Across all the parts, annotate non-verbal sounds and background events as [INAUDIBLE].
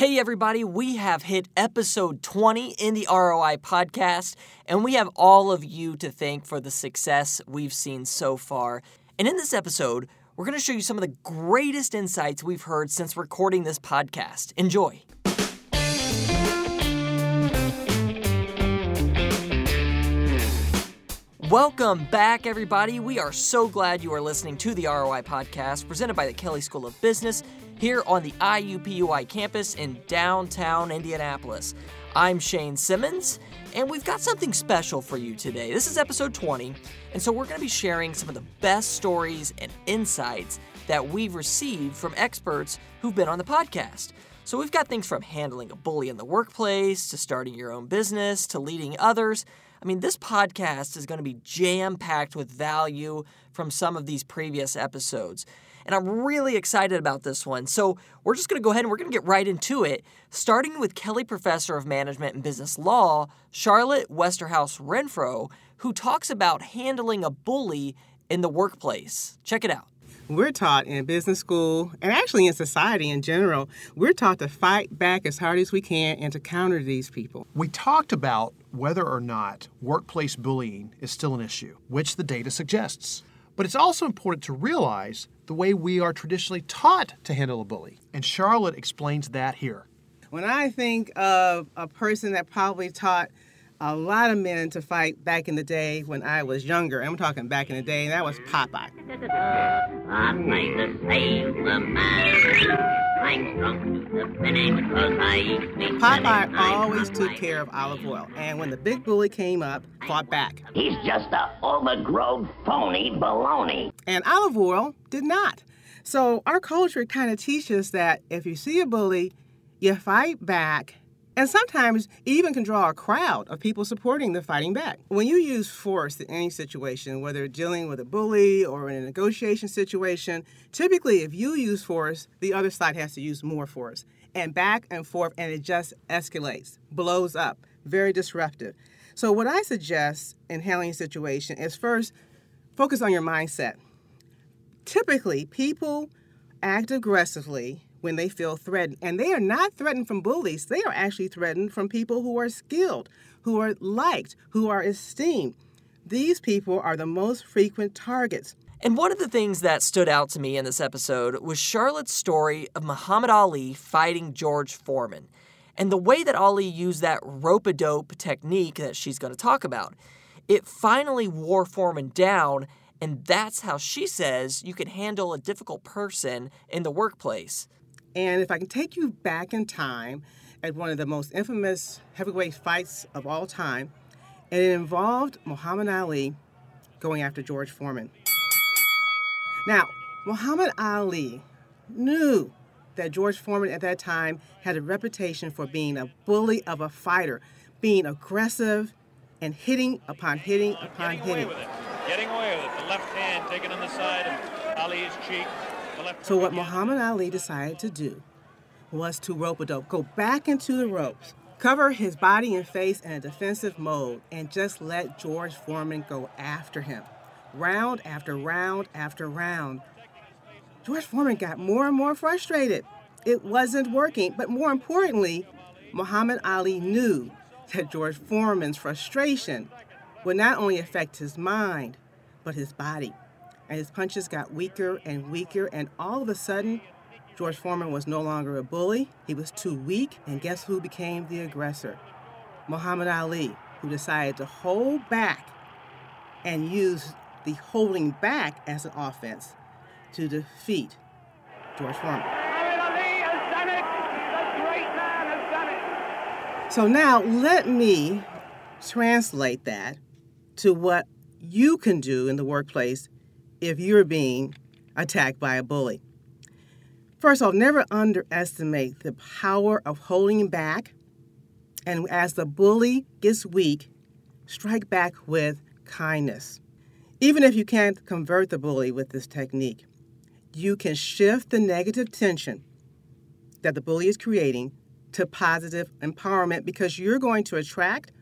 Hey, everybody, we have hit episode 20 in the ROI podcast, and we have all of you to thank for the success we've seen so far. And in this episode, we're going to show you some of the greatest insights we've heard since recording this podcast. Enjoy. Welcome back, everybody. We are so glad you are listening to the ROI podcast presented by the Kelley School of Business here on the IUPUI campus in downtown Indianapolis. I'm Shane Simmons, and we've got something special for you today. This is episode 20, and so we're going to be sharing some of the best stories and insights that we've received from experts who've been on the podcast. So we've got things from handling a bully in the workplace to starting your own business to leading others. I mean, this podcast is going to be jam packed with value from some of these previous episodes. And I'm really excited about this one. So, we're just going to go ahead and we're going to get right into it, starting with Kelley Professor of Management and Business Law, Charlotte Westerhaus Renfrow, who talks about handling a bully in the workplace. Check it out we're taught in business school and actually in society in general, we're taught to fight back as hard as we can and to counter these people. We talked about whether or not workplace bullying is still an issue, which the data suggests. But it's also important to realize the way we are traditionally taught to handle a bully. And Charlotte explains that here. When I think of a person that probably taught a lot of men to fight back in the day when I was younger. I'm talking back in the day, and that was Popeye. I'm going to save the man. I'm drunk to the finish because I eat Popeye always took care of Olive Oyl, and when the big bully came up, fought back. He's just a overgrown phony baloney. And Olive Oyl did not. So our culture kind of teaches that if you see a bully, you fight back and sometimes even can draw a crowd of people supporting the fighting back. When you use force in any situation, whether dealing with a bully or in a negotiation situation, typically if you use force, the other side has to use more force. And back and forth, and it just escalates, blows up, very disruptive. So, what I suggest in handling a situation is first focus on your mindset. Typically, people act aggressively when they feel threatened. And they are not threatened from bullies, they are actually threatened from people who are skilled, who are liked, who are esteemed. These people are the most frequent targets. And one of the things that stood out to me in this episode was Charlotte's story of Muhammad Ali fighting George Foreman and the way that Ali used that rope a dope technique that she's going to talk about. It finally wore Foreman down, and that's how she says you can handle a difficult person in the workplace. And if I can take you back in time at one of the most infamous heavyweight fights of all time, and it involved Muhammad Ali going after George Foreman. Now, Muhammad Ali knew that George Foreman at that time had a reputation for being a bully of a fighter, being aggressive and hitting upon hitting upon Getting hitting. Away with it. Getting away with it. The left hand taken on the side of Ali's cheek. So what Muhammad Ali decided to do was to rope a dope, go back into the ropes, cover his body and face in a defensive mode, and just let George Foreman go after him. Round after round after round. George Foreman got more and more frustrated. It wasn't working, but more importantly, Muhammad Ali knew that George Foreman's frustration would not only affect his mind, but his body and his punches got weaker and weaker, and all of a sudden, George Foreman was no longer a bully. He was too weak, and guess who became the aggressor? Muhammad Ali, who decided to hold back and use the holding back as an offense to defeat George Foreman. So now let me translate that to what you can do in the workplace if you're being attacked by a bully. First off, never underestimate the power of holding back. And as the bully gets weak, strike back with kindness. Even if you can't convert the bully with this technique, you can shift the negative tension that the bully is creating to positive empowerment because you're going to attract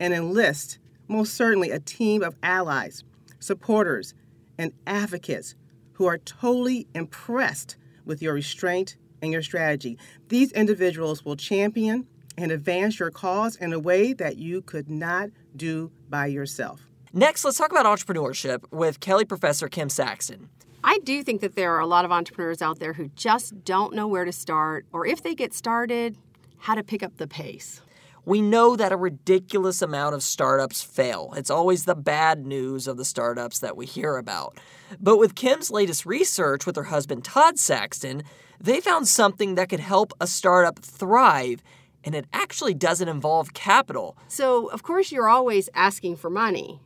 and enlist, most certainly, a team of allies, supporters, and advocates who are totally impressed with your restraint and your strategy. These individuals will champion and advance your cause in a way that you could not do by yourself. Next, let's talk about entrepreneurship with Kelley professor Kim Saxton. I do think that there are a lot of entrepreneurs out there who just don't know where to start, or if they get started, how to pick up the pace. We know that a ridiculous amount of startups fail. It's always the bad news of the startups that we hear about. But with Kim's latest research with her husband Todd Saxton, they found something that could help a startup thrive, and it actually doesn't involve capital. So, of course, you're always asking for money,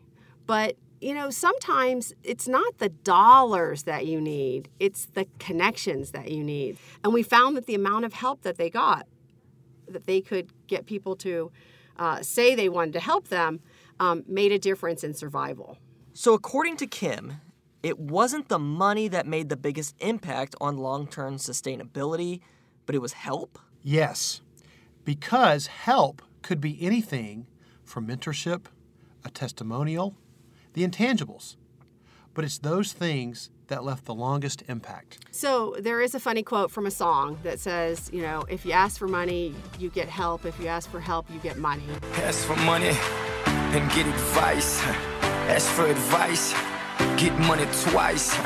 but you know, sometimes it's not the dollars that you need, it's the connections that you need. And we found that the amount of help that they got, that they could get people to uh, say they wanted to help them, um, made a difference in survival. So, according to Kim, it wasn't the money that made the biggest impact on long term sustainability, but it was help? Yes, because help could be anything from mentorship, a testimonial, the intangibles. But it's those things that left the longest impact. So there is a funny quote from a song that says, you know, if you ask for money, you get help. If you ask for help, you get money. Ask for money and get advice. Ask for advice, get money twice.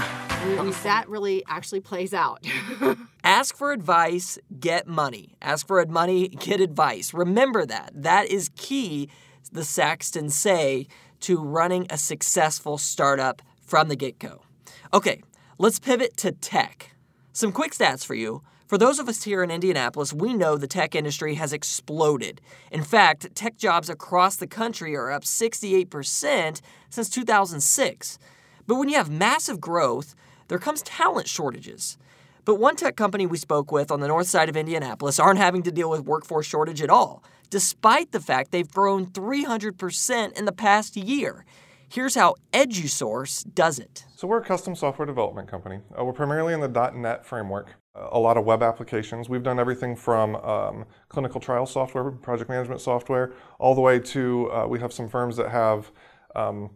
And that really actually plays out. [LAUGHS] Ask for advice, get money. Ask for money, get advice. Remember that. That is key, the Saxtons say, to running a successful startup from the get go. Okay, let's pivot to tech. Some quick stats for you. For those of us here in Indianapolis, we know the tech industry has exploded. In fact, tech jobs across the country are up 68% since 2006. But when you have massive growth, there comes talent shortages. But one tech company we spoke with on the north side of Indianapolis aren't having to deal with workforce shortage at all, despite the fact they've grown 300% in the past year. Here's how EduSource does it. So we're a custom software development company. Uh, we're primarily in the .NET framework. A lot of web applications. We've done everything from um, clinical trial software, project management software, all the way to uh, we have some firms that have um,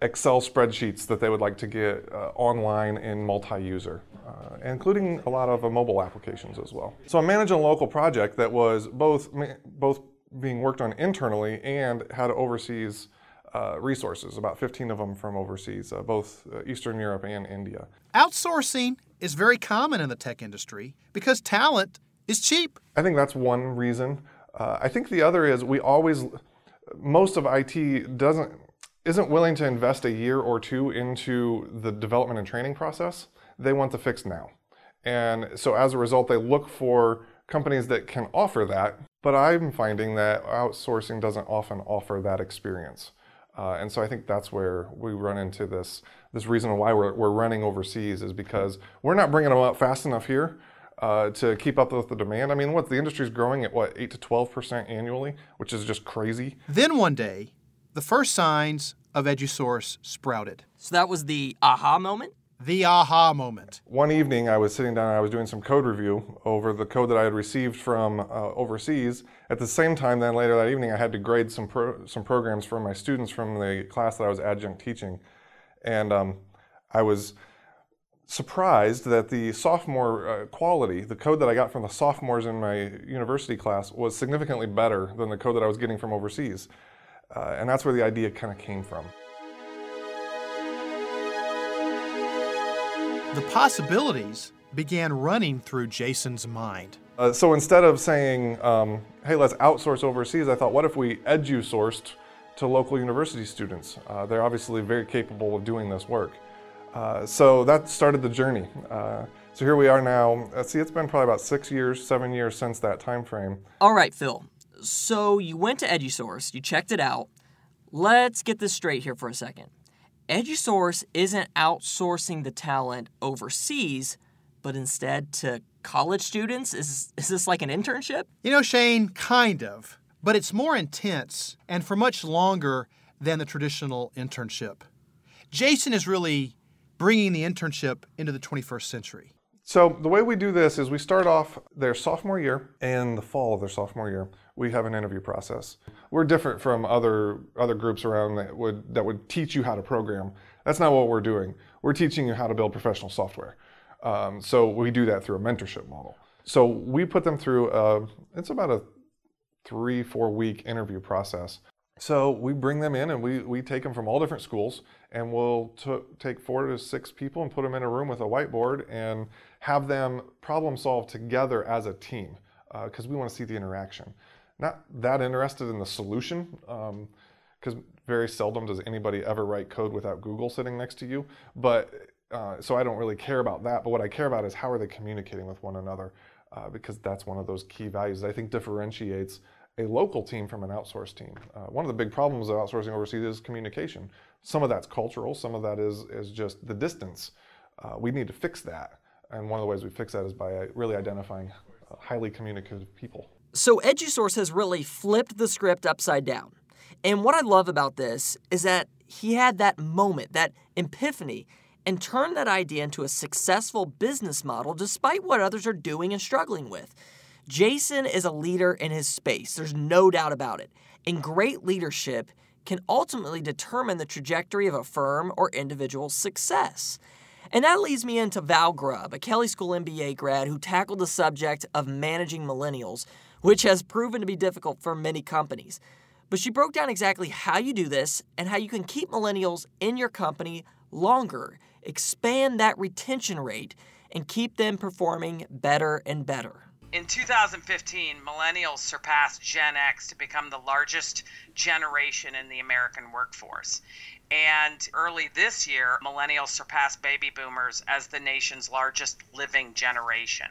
Excel spreadsheets that they would like to get uh, online in multi-user, uh, including a lot of uh, mobile applications as well. So I'm managing a local project that was both both being worked on internally and had overseas uh, resources, about 15 of them from overseas, uh, both uh, Eastern Europe and India. Outsourcing is very common in the tech industry because talent is cheap. I think that's one reason. Uh, I think the other is we always, most of IT doesn't, isn't willing to invest a year or two into the development and training process. They want the fix now. And so as a result, they look for companies that can offer that. But I'm finding that outsourcing doesn't often offer that experience. Uh, and so I think that's where we run into this this reason why we're, we're running overseas is because we're not bringing them up fast enough here uh, to keep up with the demand. I mean, what the industry's growing at what eight to twelve percent annually, which is just crazy. Then one day, the first signs of EduSource sprouted. So that was the aha moment the aha moment. One evening, I was sitting down I was doing some code review over the code that I had received from uh, overseas. At the same time, then later that evening, I had to grade some pro- some programs for my students from the class that I was adjunct teaching, and um, I was surprised that the sophomore uh, quality, the code that I got from the sophomores in my university class, was significantly better than the code that I was getting from overseas, uh, and that's where the idea kind of came from. The possibilities began running through Jason's mind. Uh, so instead of saying, um, hey, let's outsource overseas, I thought, what if we edu-sourced to local university students? Uh, they're obviously very capable of doing this work. Uh, so that started the journey. Uh, so here we are now. Uh, see, it's been probably about six years, seven years since that time frame. All right, Phil. So you went to EduSource, you checked it out. Let's get this straight here for a second. EduSource isn't outsourcing the talent overseas, but instead to college students? Is, is this like an internship? You know, Shane, kind of, but it's more intense and for much longer than the traditional internship. Jason is really bringing the internship into the 21st century. So the way we do this is we start off their sophomore year and the fall of their sophomore year. We have an interview process. We're different from other other groups around that would that would teach you how to program. That's not what we're doing. We're teaching you how to build professional software. Um, so we do that through a mentorship model. So we put them through, a, it's about a three, four week interview process. So we bring them in and we, we take them from all different schools and we'll t- take four to six people and put them in a room with a whiteboard and have them problem solve together as a team because uh, we want to see the interaction. Not that interested in the solution because um, very seldom does anybody ever write code without Google sitting next to you. But uh, so I don't really care about that. But what I care about is how are they communicating with one another uh, because that's one of those key values I think differentiates a local team from an outsourced team. Uh, one of the big problems of outsourcing overseas is communication. Some of that's cultural, some of that is, is just the distance. Uh, we need to fix that. And one of the ways we fix that is by uh, really identifying uh, highly communicative people. So EduSource has really flipped the script upside down. And what I love about this is that he had that moment, that epiphany, and turned that idea into a successful business model despite what others are doing and struggling with. Jason is a leader in his space, there's no doubt about it. And great leadership can ultimately determine the trajectory of a firm or individual's success. And that leads me into Val Grubb, a Kelley School MBA grad who tackled the subject of managing millennials, which has proven to be difficult for many companies. But she broke down exactly how you do this and how you can keep millennials in your company longer, expand that retention rate, and keep them performing better and better. In 2015, millennials surpassed Gen X to become the largest generation in the American workforce. And early this year, millennials surpassed baby boomers as the nation's largest living generation.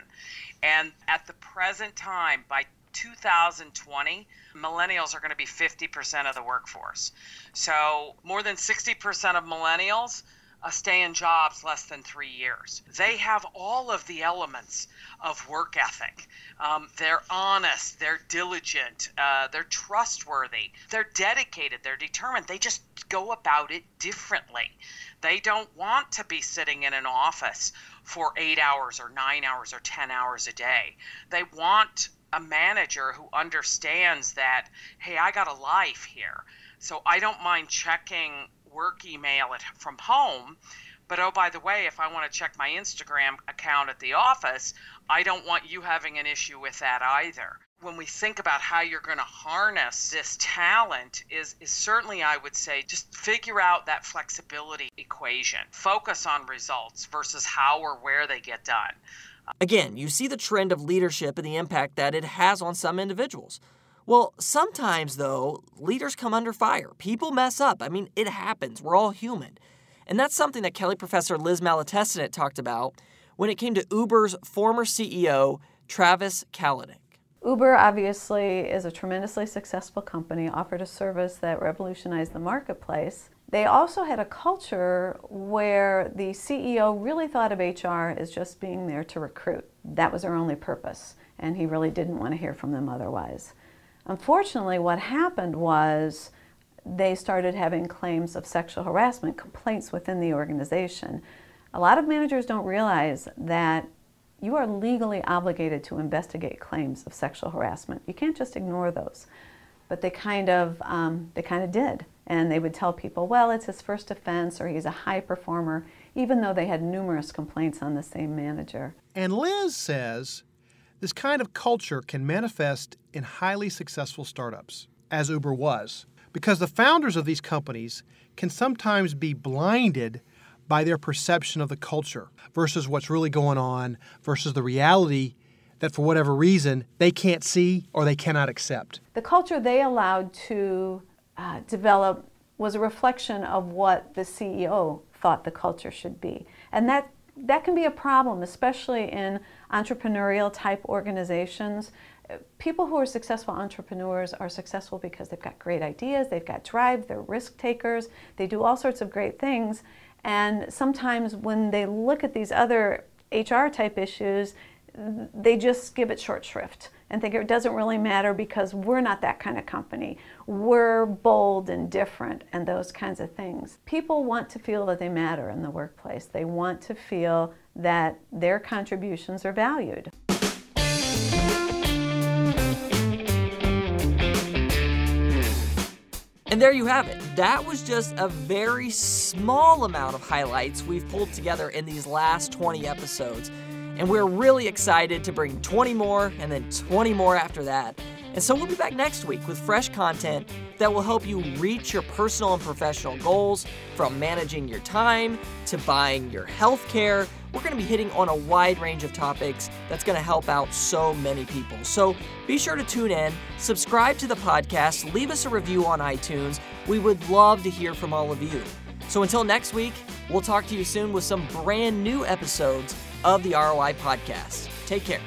And at the present time, by 2020, millennials are going to be 50% of the workforce. So more than 60% of millennials uh, stay in jobs less than three years. They have all of the elements of work ethic. Um, they're honest, they're diligent, uh, they're trustworthy, they're dedicated, they're determined. They just go about it differently. They don't want to be sitting in an office for eight hours or nine hours or 10 hours a day. They want a manager who understands that, hey, I got a life here. So I don't mind checking work email at, from home. But oh, by the way, if I want to check my Instagram account at the office, I don't want you having an issue with that either. When we think about how you're going to harness this talent, is, is certainly, I would say, just figure out that flexibility equation. Focus on results versus how or where they get done. Again, you see the trend of leadership and the impact that it has on some individuals. Well, sometimes, though, leaders come under fire. People mess up. I mean, it happens. We're all human. And that's something that Kelley professor Liz Malatestinic talked about when it came to Uber's former CEO, Travis Kalanick. Uber obviously is a tremendously successful company, offered a service that revolutionized the marketplace. They also had a culture where the CEO really thought of HR as just being there to recruit. That was their only purpose, and he really didn't want to hear from them otherwise. Unfortunately, what happened was they started having claims of sexual harassment complaints within the organization. A lot of managers don't realize that you are legally obligated to investigate claims of sexual harassment. You can't just ignore those. But they kind of um, they kind of did, and they would tell people, "Well, it's his first offense, or he's a high performer," even though they had numerous complaints on the same manager. And Liz says this kind of culture can manifest in highly successful startups, as Uber was, because the founders of these companies can sometimes be blinded by their perception of the culture versus what's really going on versus the reality that for whatever reason they can't see or they cannot accept. The culture they allowed to uh, develop was a reflection of what the CEO thought the culture should be. And that that can be a problem, especially in entrepreneurial type organizations. People who are successful entrepreneurs are successful because they've got great ideas, they've got drive, they're risk takers, they do all sorts of great things. And sometimes when they look at these other HR type issues, they just give it short shrift and think it doesn't really matter because we're not that kind of company. We're bold and different and those kinds of things. People want to feel that they matter in the workplace. They want to feel that their contributions are valued. And there you have it. That was just a very small amount of highlights we've pulled together in these last 20 episodes. And we're really excited to bring 20 more and then 20 more after that. And so we'll be back next week with fresh content that will help you reach your personal and professional goals from managing your time to buying your health care. We're going to be hitting on a wide range of topics that's going to help out so many people. So be sure to tune in, subscribe to the podcast, leave us a review on iTunes. We would love to hear from all of you. So until next week, we'll talk to you soon with some brand new episodes of the ROI podcast. Take care.